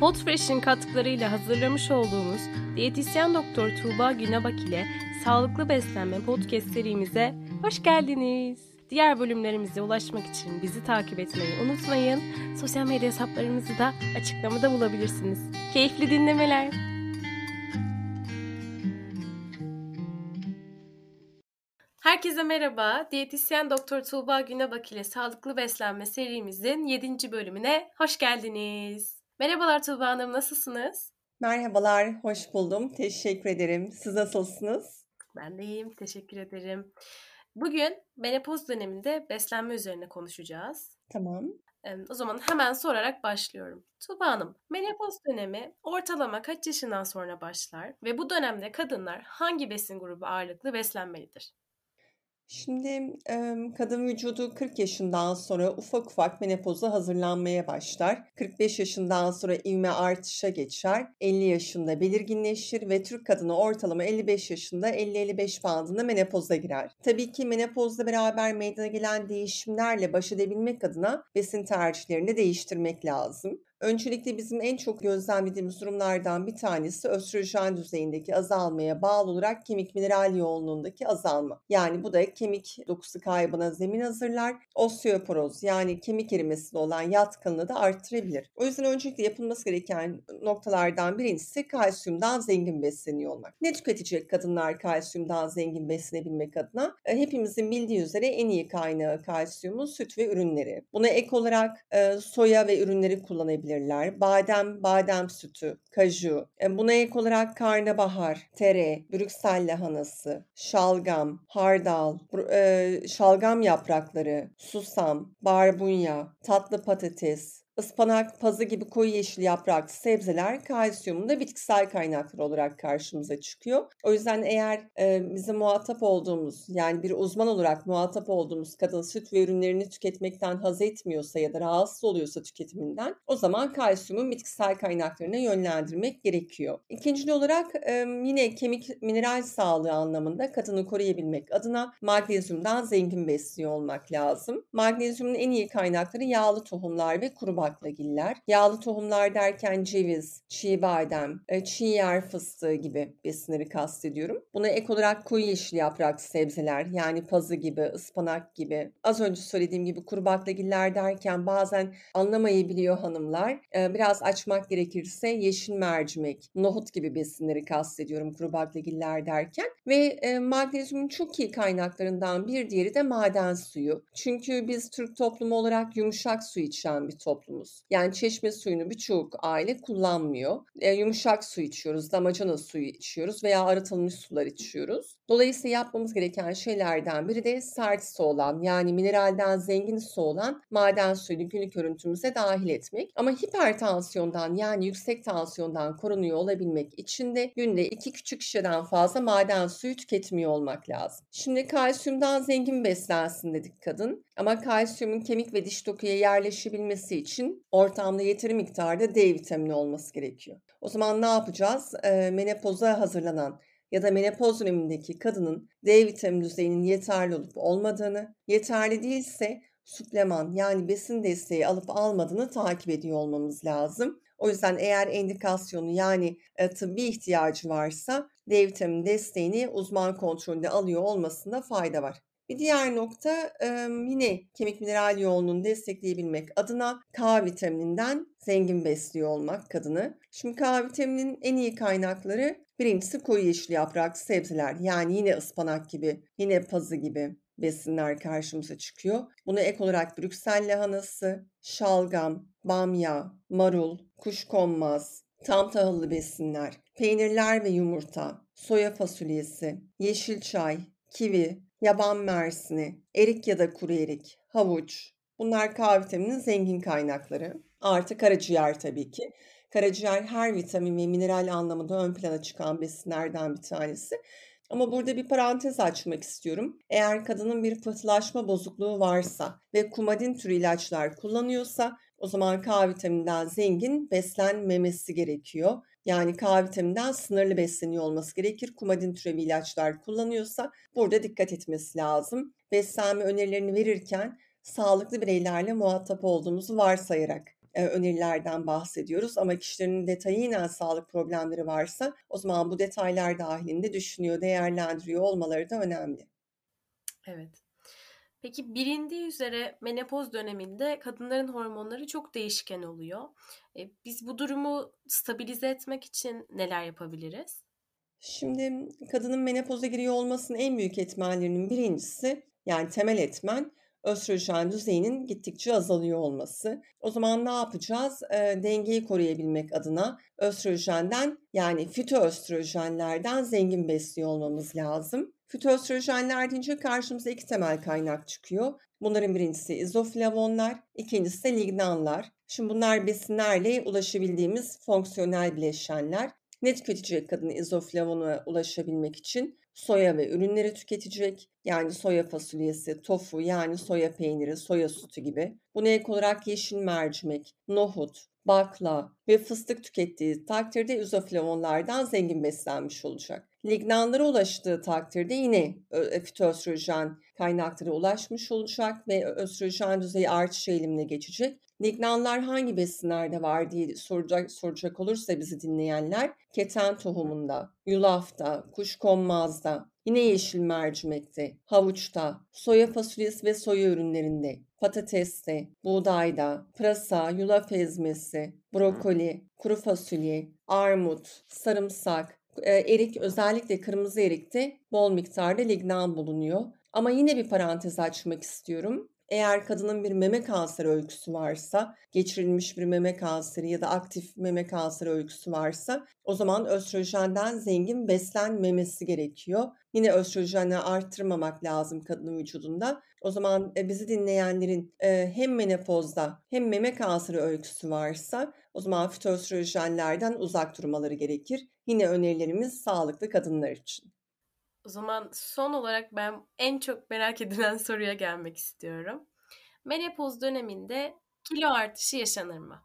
Podfresh'in katkılarıyla hazırlamış olduğumuz diyetisyen doktor Tuğba Günebak ile Sağlıklı Beslenme podcast serimize hoş geldiniz. Diğer bölümlerimize ulaşmak için bizi takip etmeyi unutmayın. Sosyal medya hesaplarımızı da açıklamada bulabilirsiniz. Keyifli dinlemeler. Herkese merhaba. Diyetisyen Doktor Tuğba Günebak ile Sağlıklı Beslenme serimizin 7. bölümüne hoş geldiniz. Merhabalar Tuğba Hanım, nasılsınız? Merhabalar, hoş buldum. Teşekkür ederim. Siz nasılsınız? Ben de iyiyim, teşekkür ederim. Bugün menopoz döneminde beslenme üzerine konuşacağız. Tamam. O zaman hemen sorarak başlıyorum. Tuğba Hanım, menopoz dönemi ortalama kaç yaşından sonra başlar ve bu dönemde kadınlar hangi besin grubu ağırlıklı beslenmelidir? Şimdi kadın vücudu 40 yaşından sonra ufak ufak menopoza hazırlanmaya başlar. 45 yaşından sonra ivme artışa geçer. 50 yaşında belirginleşir ve Türk kadını ortalama 55 yaşında 50-55 bandında menopoza girer. Tabii ki menopozla beraber meydana gelen değişimlerle baş edebilmek adına besin tercihlerini değiştirmek lazım. Öncelikle bizim en çok gözlemlediğimiz durumlardan bir tanesi östrojen düzeyindeki azalmaya bağlı olarak kemik mineral yoğunluğundaki azalma. Yani bu da kemik dokusu kaybına zemin hazırlar. Osteoporoz yani kemik erimesine olan yatkınlığı da arttırabilir. O yüzden öncelikle yapılması gereken noktalardan birincisi kalsiyumdan zengin besleniyor olmak. Ne tüketecek kadınlar kalsiyumdan zengin beslenebilmek adına? E, hepimizin bildiği üzere en iyi kaynağı kalsiyumun süt ve ürünleri. Buna ek olarak e, soya ve ürünleri kullanabilir kullanabilirler. Badem, badem sütü, kaju. E, buna ek olarak karnabahar, tere, Brüksel lahanası, şalgam, hardal, e, şalgam yaprakları, susam, barbunya, tatlı patates, ıspanak, pazı gibi koyu yeşil yapraklı sebzeler kalsiyumun da bitkisel kaynaklar olarak karşımıza çıkıyor. O yüzden eğer e, bize muhatap olduğumuz yani bir uzman olarak muhatap olduğumuz kadın süt ve ürünlerini tüketmekten haz etmiyorsa ya da rahatsız oluyorsa tüketiminden o zaman kalsiyumun bitkisel kaynaklarına yönlendirmek gerekiyor. İkinci olarak e, yine kemik mineral sağlığı anlamında kadını koruyabilmek adına magnezyumdan zengin besliyor olmak lazım. Magnezyumun en iyi kaynakları yağlı tohumlar ve kuru baklagiller. Yağlı tohumlar derken ceviz, çiğ badem, e, çiğ yer fıstığı gibi besinleri kastediyorum. Buna ek olarak koyu yeşil yapraklı sebzeler yani pazı gibi, ıspanak gibi. Az önce söylediğim gibi kuru baklagiller derken bazen anlamayabiliyor hanımlar. E, biraz açmak gerekirse yeşil mercimek, nohut gibi besinleri kastediyorum kuru baklagiller derken. Ve e, magnezyumun çok iyi kaynaklarından bir diğeri de maden suyu. Çünkü biz Türk toplumu olarak yumuşak su içen bir toplum toplumuz. Yani çeşme suyunu birçok aile kullanmıyor. E, yumuşak su içiyoruz, damacana suyu içiyoruz veya arıtılmış sular içiyoruz. Dolayısıyla yapmamız gereken şeylerden biri de sert su olan yani mineralden zengin su olan maden suyunu günlük örüntümüze dahil etmek. Ama hipertansiyondan yani yüksek tansiyondan korunuyor olabilmek için de günde iki küçük şişeden fazla maden suyu tüketmiyor olmak lazım. Şimdi kalsiyumdan zengin beslensin dedik kadın. Ama kalsiyumun kemik ve diş dokuya yerleşebilmesi için ortamda yeteri miktarda D vitamini olması gerekiyor. O zaman ne yapacağız? E, menopoza hazırlanan ya da menopoz dönemindeki kadının D vitamini düzeyinin yeterli olup olmadığını, yeterli değilse supleman yani besin desteği alıp almadığını takip ediyor olmamız lazım. O yüzden eğer endikasyonu yani e, tıbbi ihtiyacı varsa D vitamini desteğini uzman kontrolünde alıyor olmasında fayda var. Bir diğer nokta yine kemik mineral yoğunluğunu destekleyebilmek adına K vitamininden zengin besliyor olmak kadını. Şimdi K vitamininin en iyi kaynakları birincisi koyu yeşil yapraklı sebzeler yani yine ıspanak gibi, yine pazı gibi besinler karşımıza çıkıyor. Buna ek olarak Brüksel lahanası, şalgam, bamya, marul, kuşkonmaz, tam tahıllı besinler, peynirler ve yumurta, soya fasulyesi, yeşil çay, kivi, yaban mersini, erik ya da kuru erik, havuç. Bunlar K vitamininin zengin kaynakları. Artı karaciğer tabii ki. Karaciğer her vitamin ve mineral anlamında ön plana çıkan besinlerden bir tanesi. Ama burada bir parantez açmak istiyorum. Eğer kadının bir pıhtılaşma bozukluğu varsa ve kumadin türü ilaçlar kullanıyorsa o zaman K vitamininden zengin beslenmemesi gerekiyor. Yani K vitamininden sınırlı besleniyor olması gerekir. Kumadin türevi ilaçlar kullanıyorsa burada dikkat etmesi lazım. Beslenme önerilerini verirken sağlıklı bireylerle muhatap olduğumuzu varsayarak e, önerilerden bahsediyoruz ama kişilerin detayıyla sağlık problemleri varsa o zaman bu detaylar dahilinde düşünüyor, değerlendiriyor olmaları da önemli. Evet. Peki bilindiği üzere menopoz döneminde kadınların hormonları çok değişken oluyor. E, biz bu durumu stabilize etmek için neler yapabiliriz? Şimdi kadının menopoza giriyor olmasının en büyük etmenlerinin birincisi yani temel etmen östrojen düzeyinin gittikçe azalıyor olması. O zaman ne yapacağız? E, dengeyi koruyabilmek adına östrojenden yani fitoöstrojenlerden zengin besliyor olmamız lazım. Fitoöstrojenler deyince karşımıza iki temel kaynak çıkıyor. Bunların birincisi izoflavonlar, ikincisi de lignanlar. Şimdi bunlar besinlerle ulaşabildiğimiz fonksiyonel bileşenler. Ne tüketecek kadın izoflavona ulaşabilmek için? Soya ve ürünleri tüketecek. Yani soya fasulyesi, tofu yani soya peyniri, soya sütü gibi. Buna ek olarak yeşil mercimek, nohut, bakla ve fıstık tükettiği takdirde izoflavonlardan zengin beslenmiş olacak. Lignanlara ulaştığı takdirde yine fitoöstrojen kaynaklara ulaşmış olacak ve östrojen düzeyi artış eğilimine geçecek. Lignanlar hangi besinlerde var diye soracak, soracak olursa bizi dinleyenler, keten tohumunda, yulafta, kuşkonmazda, yine yeşil mercimekte, havuçta, soya fasulyesi ve soya ürünlerinde, patateste, buğdayda, pırasa, yulaf ezmesi, brokoli, kuru fasulye, armut, sarımsak, erik özellikle kırmızı erikte bol miktarda lignan bulunuyor. Ama yine bir parantez açmak istiyorum. Eğer kadının bir meme kanseri öyküsü varsa, geçirilmiş bir meme kanseri ya da aktif meme kanseri öyküsü varsa o zaman östrojenden zengin beslenmemesi gerekiyor. Yine östrojeni arttırmamak lazım kadının vücudunda. O zaman e, bizi dinleyenlerin e, hem menopozda hem meme kanseri öyküsü varsa o zaman fitoöstrojenlerden uzak durmaları gerekir. Yine önerilerimiz sağlıklı kadınlar için. O zaman son olarak ben en çok merak edilen soruya gelmek istiyorum. Menopoz döneminde kilo artışı yaşanır mı?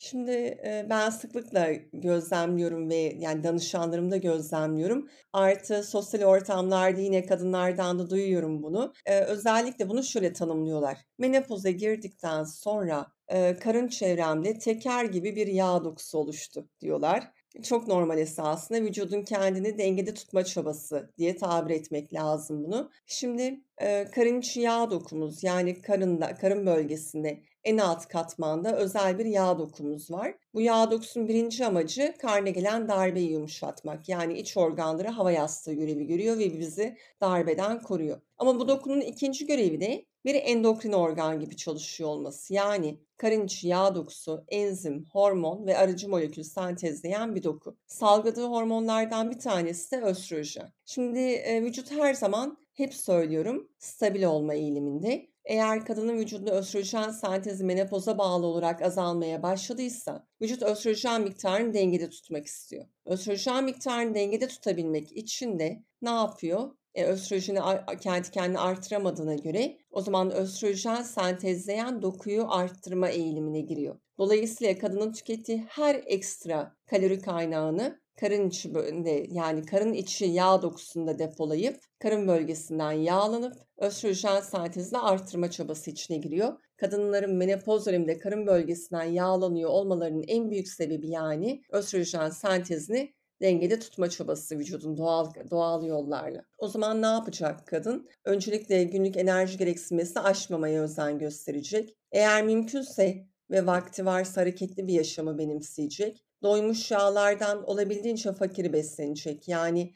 Şimdi ben sıklıkla gözlemliyorum ve yani danışanlarımda gözlemliyorum. Artı sosyal ortamlarda yine kadınlardan da duyuyorum bunu. Özellikle bunu şöyle tanımlıyorlar. Menopoza girdikten sonra karın çevremde teker gibi bir yağ dokusu oluştu diyorlar çok normal esasında vücudun kendini dengede tutma çabası diye tabir etmek lazım bunu. Şimdi e, karın içi yağ dokumuz yani karında, karın bölgesinde en alt katmanda özel bir yağ dokumuz var. Bu yağ dokusunun birinci amacı karne gelen darbeyi yumuşatmak. Yani iç organları hava yastığı görevi görüyor ve bizi darbeden koruyor. Ama bu dokunun ikinci görevi de bir endokrin organ gibi çalışıyor olması. Yani karın içi yağ dokusu, enzim, hormon ve aracı molekül sentezleyen bir doku. Salgıladığı hormonlardan bir tanesi de östrojen. Şimdi e, vücut her zaman hep söylüyorum stabil olma eğiliminde. Eğer kadının vücudunda östrojen sentezi menopoza bağlı olarak azalmaya başladıysa vücut östrojen miktarını dengede tutmak istiyor. Östrojen miktarını dengede tutabilmek için de ne yapıyor? E, östrojeni kendi kendine artıramadığına göre o zaman östrojen sentezleyen dokuyu arttırma eğilimine giriyor. Dolayısıyla kadının tükettiği her ekstra kalori kaynağını karın içi yani karın içi yağ dokusunda depolayıp karın bölgesinden yağlanıp östrojen sentezini arttırma çabası içine giriyor. Kadınların menopoz döneminde karın bölgesinden yağlanıyor olmalarının en büyük sebebi yani östrojen sentezini dengede tutma çabası vücudun doğal doğal yollarla. O zaman ne yapacak kadın? Öncelikle günlük enerji gereksinmesini aşmamaya özen gösterecek. Eğer mümkünse ve vakti varsa hareketli bir yaşamı benimseyecek. Doymuş yağlardan olabildiğince fakir beslenecek. Yani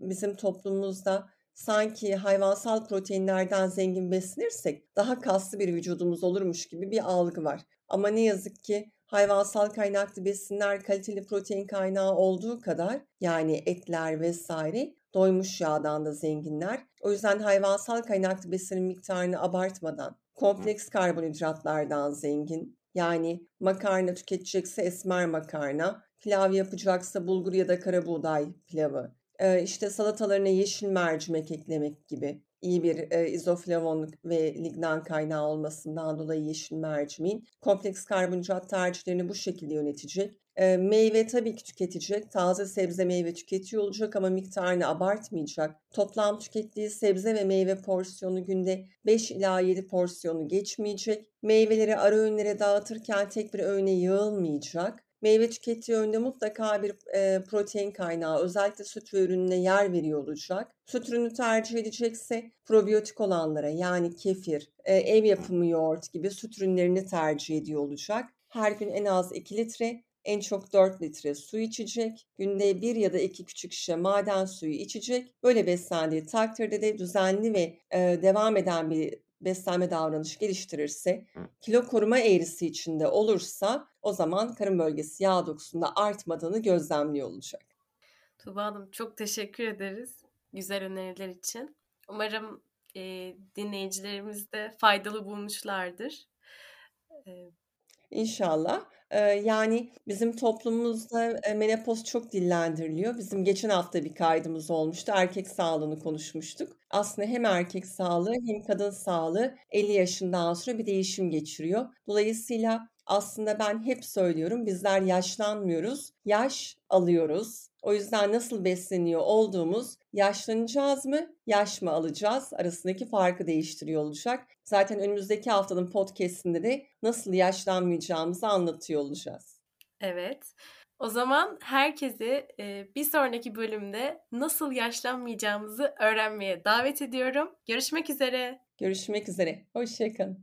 bizim toplumumuzda sanki hayvansal proteinlerden zengin beslenirsek daha kaslı bir vücudumuz olurmuş gibi bir algı var. Ama ne yazık ki hayvansal kaynaklı besinler kaliteli protein kaynağı olduğu kadar yani etler vesaire doymuş yağdan da zenginler. O yüzden hayvansal kaynaklı besinin miktarını abartmadan kompleks karbonhidratlardan zengin. Yani makarna tüketecekse esmer makarna, pilav yapacaksa bulgur ya da kara buğday pilavı, işte salatalarına yeşil mercimek eklemek gibi iyi bir e, izoflavon ve lignan kaynağı olmasından dolayı yeşil mercimeğin kompleks karbonhidrat tercihlerini bu şekilde yönetecek. E, meyve tabii ki tüketecek. Taze sebze meyve tüketiyor olacak ama miktarını abartmayacak. Toplam tükettiği sebze ve meyve porsiyonu günde 5 ila 7 porsiyonu geçmeyecek. Meyveleri ara öğünlere dağıtırken tek bir öğüne yığılmayacak. Meyve tükettiği öğünde mutlaka bir e, protein kaynağı özellikle süt ve ürününe yer veriyor olacak. Süt ürünü tercih edecekse probiyotik olanlara yani kefir, e, ev yapımı yoğurt gibi süt ürünlerini tercih ediyor olacak. Her gün en az 2 litre en çok 4 litre su içecek. Günde 1 ya da 2 küçük şişe maden suyu içecek. Böyle beslendiği takdirde de düzenli ve e, devam eden bir beslenme davranışı geliştirirse, kilo koruma eğrisi içinde olursa o zaman karın bölgesi yağ dokusunda artmadığını gözlemliyor olacak. Tuba Hanım çok teşekkür ederiz güzel öneriler için. Umarım e, dinleyicilerimiz de faydalı bulmuşlardır. E... İnşallah. Yani bizim toplumumuzda menopoz çok dillendiriliyor. Bizim geçen hafta bir kaydımız olmuştu. Erkek sağlığını konuşmuştuk. Aslında hem erkek sağlığı hem kadın sağlığı 50 yaşından sonra bir değişim geçiriyor. Dolayısıyla aslında ben hep söylüyorum bizler yaşlanmıyoruz, yaş alıyoruz. O yüzden nasıl besleniyor olduğumuz yaşlanacağız mı, yaş mı alacağız arasındaki farkı değiştiriyor olacak. Zaten önümüzdeki haftanın podcastinde de nasıl yaşlanmayacağımızı anlatıyor olacağız. Evet. O zaman herkesi bir sonraki bölümde nasıl yaşlanmayacağımızı öğrenmeye davet ediyorum. Görüşmek üzere. Görüşmek üzere. Hoşçakalın.